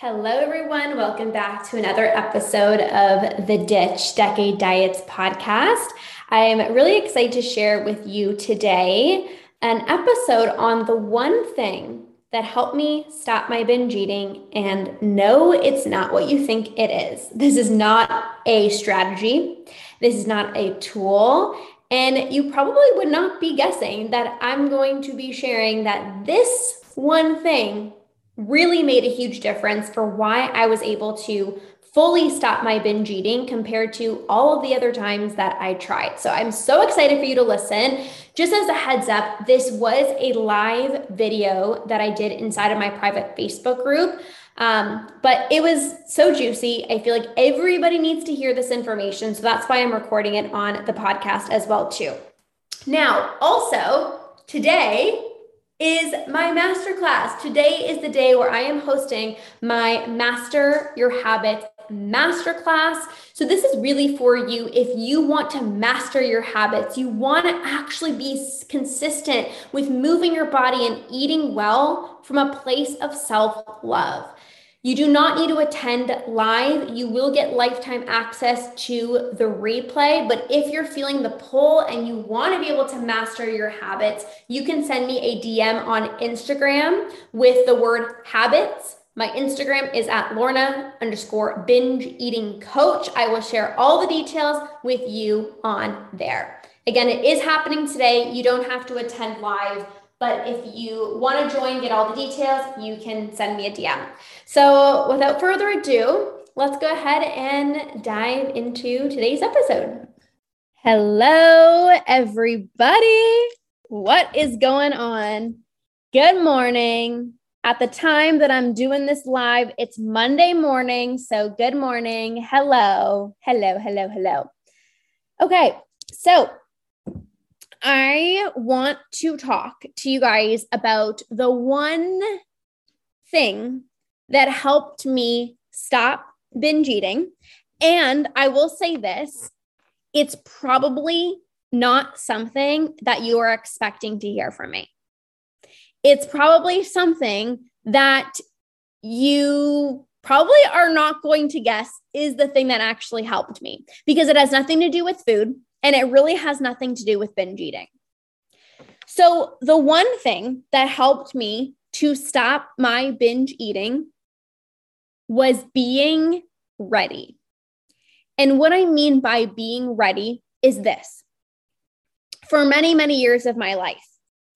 Hello, everyone. Welcome back to another episode of the Ditch Decade Diets podcast. I'm really excited to share with you today an episode on the one thing that helped me stop my binge eating. And no, it's not what you think it is. This is not a strategy, this is not a tool. And you probably would not be guessing that I'm going to be sharing that this one thing really made a huge difference for why I was able to fully stop my binge eating compared to all of the other times that I tried. So I'm so excited for you to listen. Just as a heads up, this was a live video that I did inside of my private Facebook group. Um, but it was so juicy. I feel like everybody needs to hear this information. So that's why I'm recording it on the podcast as well, too. Now, also, today is my masterclass. Today is the day where I am hosting my Master Your Habits masterclass. So, this is really for you if you want to master your habits, you want to actually be consistent with moving your body and eating well from a place of self love. You do not need to attend live. You will get lifetime access to the replay. But if you're feeling the pull and you want to be able to master your habits, you can send me a DM on Instagram with the word habits. My Instagram is at Lorna underscore binge eating coach. I will share all the details with you on there. Again, it is happening today. You don't have to attend live. But if you want to join, get all the details, you can send me a DM. So without further ado, let's go ahead and dive into today's episode. Hello, everybody. What is going on? Good morning. At the time that I'm doing this live, it's Monday morning. So, good morning. Hello, hello, hello, hello. Okay, so I want to talk to you guys about the one thing that helped me stop binge eating. And I will say this it's probably not something that you are expecting to hear from me. It's probably something that you probably are not going to guess is the thing that actually helped me because it has nothing to do with food. And it really has nothing to do with binge eating. So, the one thing that helped me to stop my binge eating was being ready. And what I mean by being ready is this for many, many years of my life,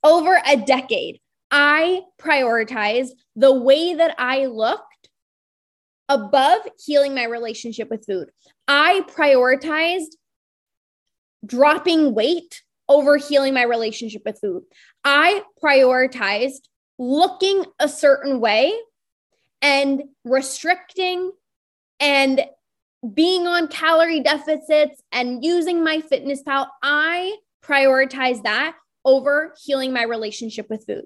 over a decade, I prioritized the way that I looked above healing my relationship with food. I prioritized dropping weight over healing my relationship with food. I prioritized looking a certain way and restricting and being on calorie deficits and using MyFitnessPal, I prioritize that over healing my relationship with food.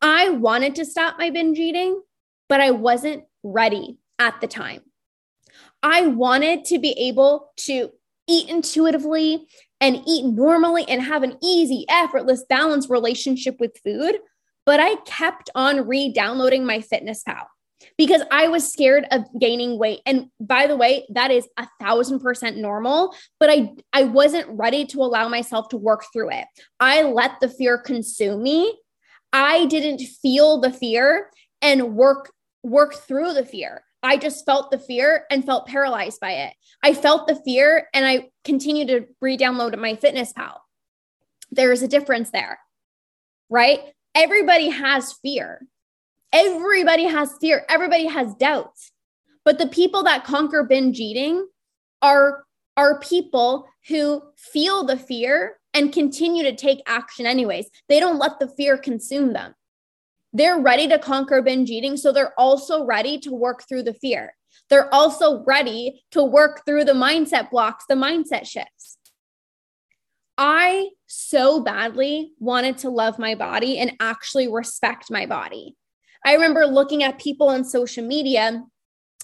I wanted to stop my binge eating, but I wasn't ready at the time. I wanted to be able to eat intuitively and eat normally and have an easy, effortless, balanced relationship with food. But I kept on re downloading MyFitnessPal because I was scared of gaining weight. And by the way, that is a thousand percent normal, but I, I wasn't ready to allow myself to work through it. I let the fear consume me. I didn't feel the fear and work work through the fear. I just felt the fear and felt paralyzed by it. I felt the fear and I continued to re download MyFitnessPal. There's a difference there, right? Everybody has fear. Everybody has fear. Everybody has doubts. But the people that conquer binge eating are, are people who feel the fear and continue to take action anyways. They don't let the fear consume them. They're ready to conquer binge eating. So they're also ready to work through the fear. They're also ready to work through the mindset blocks, the mindset shifts. I so badly wanted to love my body and actually respect my body. I remember looking at people on social media.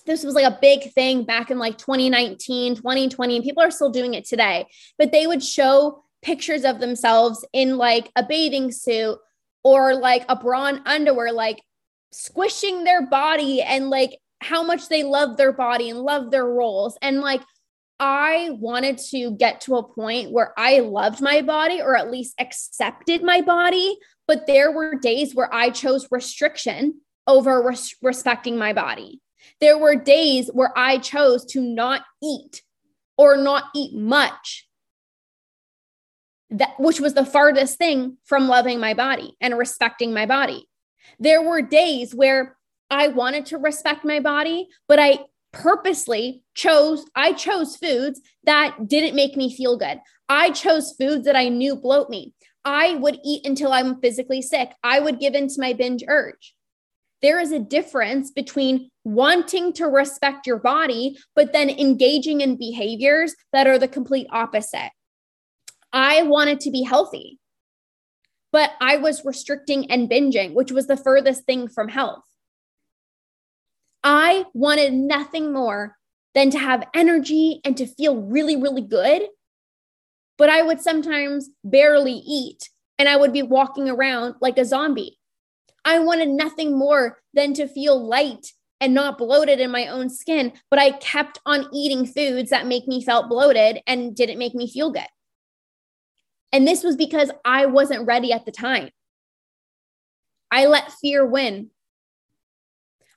This was like a big thing back in like 2019, 2020, and people are still doing it today. But they would show pictures of themselves in like a bathing suit or like a bra and underwear, like squishing their body and like how much they love their body and love their rolls. And like, I wanted to get to a point where I loved my body or at least accepted my body. But there were days where I chose restriction over res- respecting my body. There were days where I chose to not eat or not eat much that which was the farthest thing from loving my body and respecting my body. There were days where I wanted to respect my body, but I purposely chose I chose foods that didn't make me feel good. I chose foods that I knew bloat me. I would eat until I'm physically sick. I would give in to my binge urge. There is a difference between wanting to respect your body, but then engaging in behaviors that are the complete opposite. I wanted to be healthy, but I was restricting and binging, which was the furthest thing from health. I wanted nothing more than to have energy and to feel really, really good. But I would sometimes barely eat and I would be walking around like a zombie. I wanted nothing more than to feel light and not bloated in my own skin, but I kept on eating foods that make me felt bloated and didn't make me feel good. And this was because I wasn't ready at the time. I let fear win.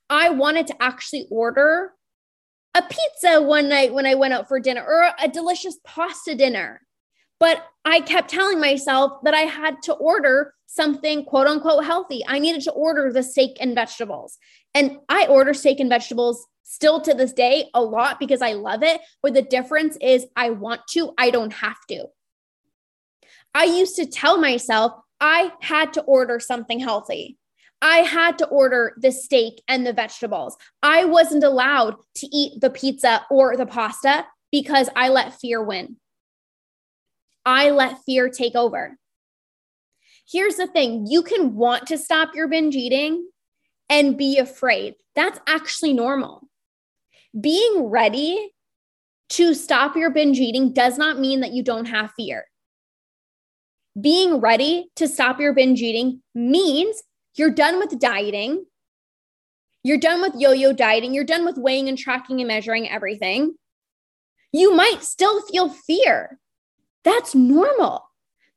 I wanted to actually order a pizza one night when I went out for dinner or a delicious pasta dinner. But I kept telling myself that I had to order something quote unquote healthy. I needed to order the steak and vegetables. And I order steak and vegetables still to this day a lot because I love it. But the difference is I want to, I don't have to. I used to tell myself I had to order something healthy. I had to order the steak and the vegetables. I wasn't allowed to eat the pizza or the pasta because I let fear win. I let fear take over. Here's the thing you can want to stop your binge eating and be afraid. That's actually normal. Being ready to stop your binge eating does not mean that you don't have fear being ready to stop your binge eating means you're done with dieting. You're done with yo yo dieting. You're done with weighing and tracking and measuring everything. You might still feel fear. That's normal.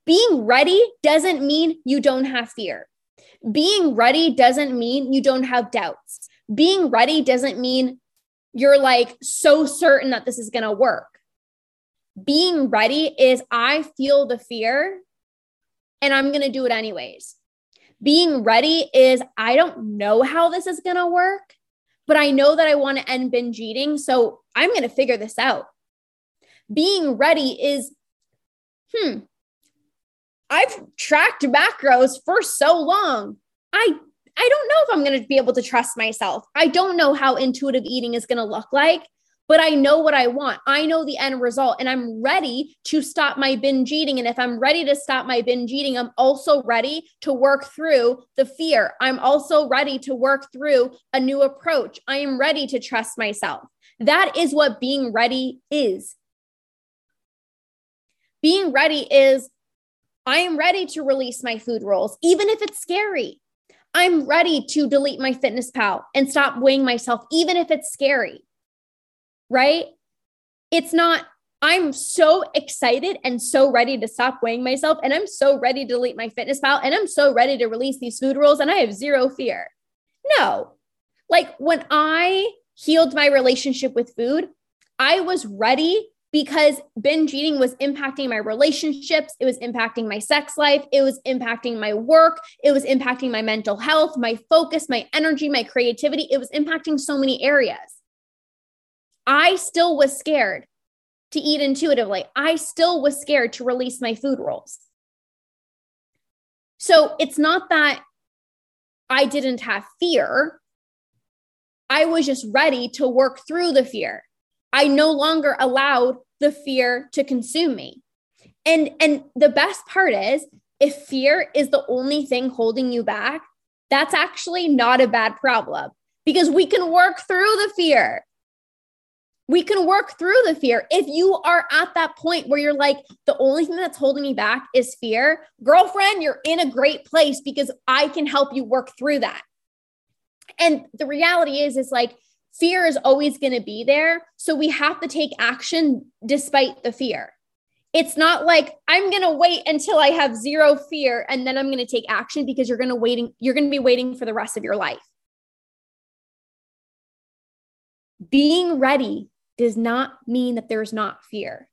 Being ready doesn't mean you don't have fear. Being ready doesn't mean you don't have doubts. Being ready doesn't mean you're like so certain that this is going to work. Being ready is I feel the fear and I'm going to do it anyways. Being ready is I don't know how this is going to work, but I know that I want to end binge eating. So I'm going to figure this out. Being ready is, hmm, I've tracked macros for so long. I I don't know if I'm going to be able to trust myself. I don't know how intuitive eating is going to look like but I know what I want. I know the end result and I'm ready to stop my binge eating. And if I'm ready to stop my binge eating, I'm also ready to work through the fear. I'm also ready to work through a new approach. I am ready to trust myself. That is what being ready is. Being ready is I am ready to release my food rules, even if it's scary. I'm ready to delete MyFitnessPal and stop weighing myself, even if it's scary right? It's not, I'm so excited and so ready to stop weighing myself. And I'm so ready to delete MyFitnessPal. And I'm so ready to release these food rules. And I have zero fear. No. Like when I healed my relationship with food, I was ready because binge eating was impacting my relationships, it was impacting my sex life, it was impacting my work, it was impacting my mental health, my focus, my energy, my creativity. It was impacting so many areas. I still was scared to eat intuitively. I still was scared to release my food rules. So it's not that I didn't have fear. I was just ready to work through the fear. I no longer allowed the fear to consume me. And and the best part is if fear is the only thing holding you back, that's actually not a bad problem because we can work through the fear. We can work through the fear. If you are at that point where you're like, the only thing that's holding me back is fear, girlfriend, you're in a great place because I can help you work through that. And the reality is, is like fear is always going to be there. So we have to take action despite the fear. It's not like I'm going to wait until I have zero fear and then I'm going to take action because you're going to waiting you're going to be waiting for the rest of your life. Being ready does not mean that there's not fear.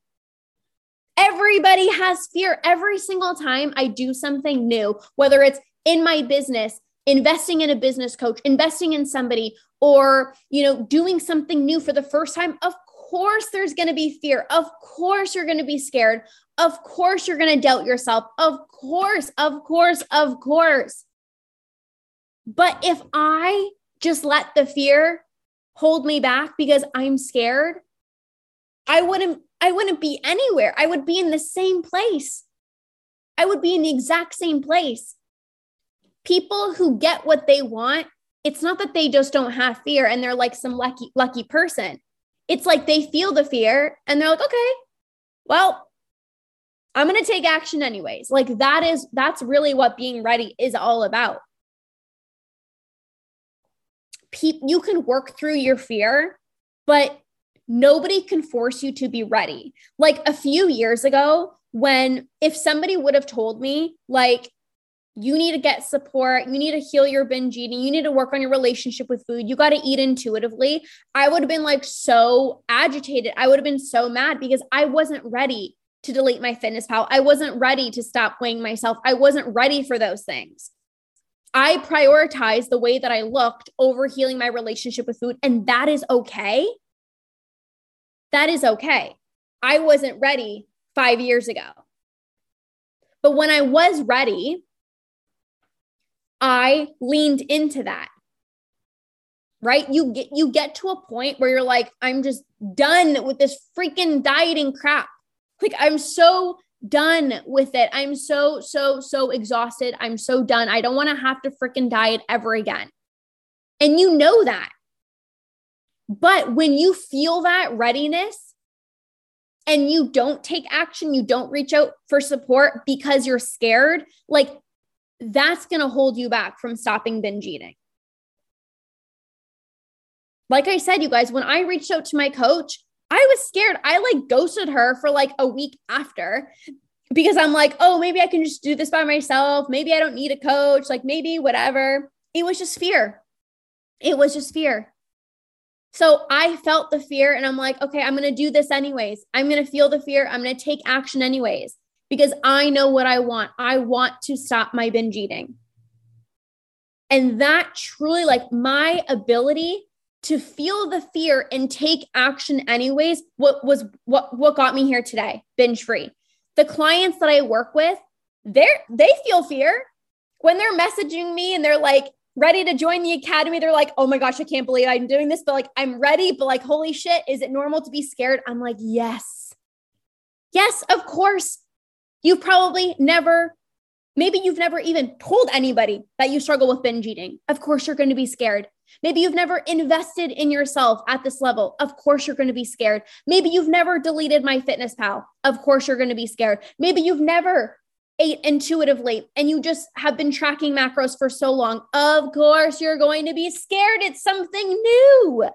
Everybody has fear every single time I do something new, whether it's in my business, investing in a business coach, investing in somebody, or, you know, doing something new for the first time, of course there's going to be fear. Of course you're going to be scared. Of course you're going to doubt yourself. Of course, of course, of course. But if I just let the fear hold me back because I'm scared, I wouldn't I wouldn't be anywhere. I would be in the same place. I would be in the exact same place people who get what they want, it's not that they just don't have fear and they're like some lucky lucky person. It's like they feel the fear and they're like, "Okay. Well, I'm going to take action anyways." Like that is that's really what being ready is all about. Pe- you can work through your fear, but nobody can force you to be ready. Like a few years ago, when if somebody would have told me, like, you need to get support. You need to heal your binge eating. You need to work on your relationship with food. You got to eat intuitively. I would have been like so agitated. I would have been so mad because I wasn't ready to delete MyFitnessPal. I wasn't ready to stop weighing myself. I wasn't ready for those things. I prioritized the way that I looked over healing my relationship with food. And that is okay. That is okay. I wasn't ready five years ago. But when I was ready, I leaned into that. Right? You get you get to a point where you're like I'm just done with this freaking dieting crap. Like I'm so done with it. I'm so so so exhausted. I'm so done. I don't want to have to freaking diet ever again. And you know that. But when you feel that readiness and you don't take action, you don't reach out for support because you're scared, like that's going to hold you back from stopping binge eating. Like I said, you guys, when I reached out to my coach, I was scared. I like ghosted her for like a week after because I'm like, oh, maybe I can just do this by myself. Maybe I don't need a coach. Like maybe whatever. It was just fear. It was just fear. So I felt the fear and I'm like, okay, I'm going to do this anyways. I'm going to feel the fear. I'm going to take action anyways because I know what I want. I want to stop my binge eating. And that truly, like my ability to feel the fear and take action anyways, what was what what got me here today, binge free. The clients that I work with, they're they feel fear when they're messaging me and they're like ready to join the academy. They're like, oh my gosh, I can't believe I'm doing this, but like I'm ready, but like, holy shit, is it normal to be scared? I'm like, yes. Yes, of course. You've probably never, maybe you've never even told anybody that you struggle with binge eating. Of course, you're going to be scared. Maybe you've never invested in yourself at this level. Of course, you're going to be scared. Maybe you've never deleted MyFitnessPal. Of course, you're going to be scared. Maybe you've never ate intuitively and you just have been tracking macros for so long. Of course, you're going to be scared. It's something new.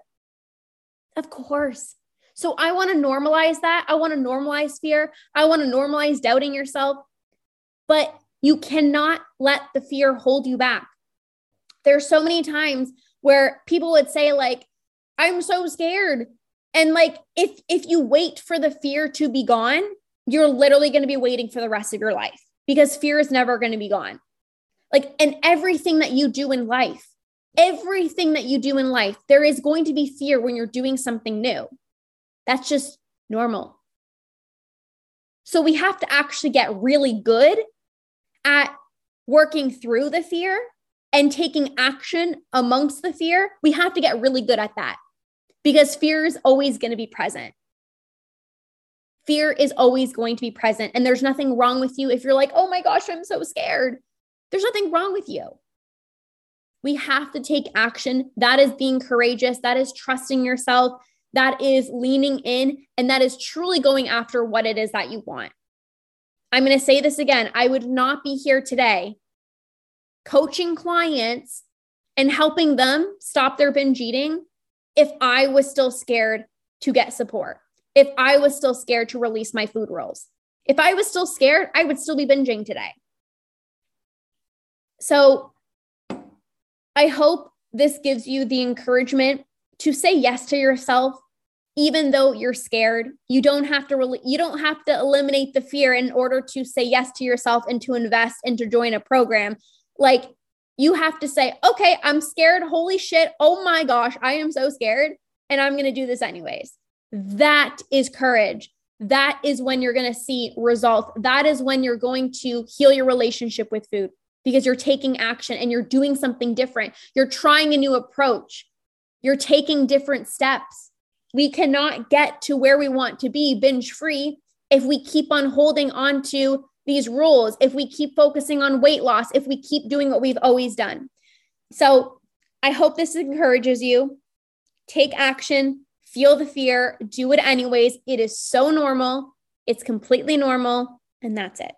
Of course. So I want to normalize that. I want to normalize fear. I want to normalize doubting yourself. But you cannot let the fear hold you back. There's so many times where people would say, like, I'm so scared. And like if if you wait for the fear to be gone, you're literally going to be waiting for the rest of your life because fear is never going to be gone. Like and everything that you do in life, everything that you do in life, there is going to be fear when you're doing something new. That's just normal. So we have to actually get really good at working through the fear and taking action amongst the fear. We have to get really good at that because fear is always going to be present. Fear is always going to be present. And there's nothing wrong with you if you're like, oh my gosh, I'm so scared. There's nothing wrong with you. We have to take action. That is being courageous. That is trusting yourself that is leaning in and that is truly going after what it is that you want. I'm going to say this again. I would not be here today coaching clients and helping them stop their binge eating if I was still scared to get support, if I was still scared to release my food rules. If I was still scared, I would still be binging today. So I hope this gives you the encouragement to say yes to yourself even though you're scared you don't have to really you don't have to eliminate the fear in order to say yes to yourself and to invest and to join a program. Like you have to say okay i'm scared. Holy shit. Oh my gosh. I am so scared and i'm going to do this anyways. That is courage. That is when you're going to see results. That is when you're going to heal your relationship with food because you're taking action and you're doing something different. You're trying a new approach you're taking different steps. We cannot get to where we want to be binge free if we keep on holding on to these rules, if we keep focusing on weight loss, if we keep doing what we've always done. So I hope this encourages you. Take action, feel the fear, do it anyways. It is so normal. It's completely normal. And that's it.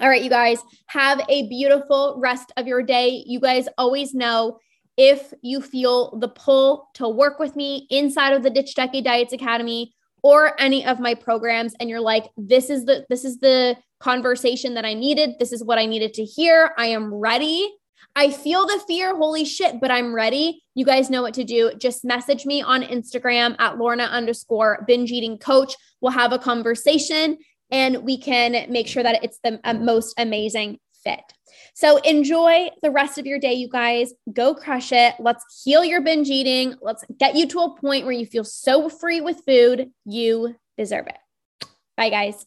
All right, you guys, have a beautiful rest of your day. You guys always know if you feel the pull to work with me inside of the Ditch Decade Diets Academy or any of my programs and you're like this is the this is the conversation that I needed this is what I needed to hear I am ready. I feel the fear holy shit but I'm ready. You guys know what to do. Just message me on Instagram at Lorna underscore binge eating coach. We'll have a conversation and we can make sure that it's the uh, most amazing fit so enjoy the rest of your day, you guys. Go crush it. Let's heal your binge eating. Let's get you to a point where you feel so free with food. You deserve it. Bye, guys.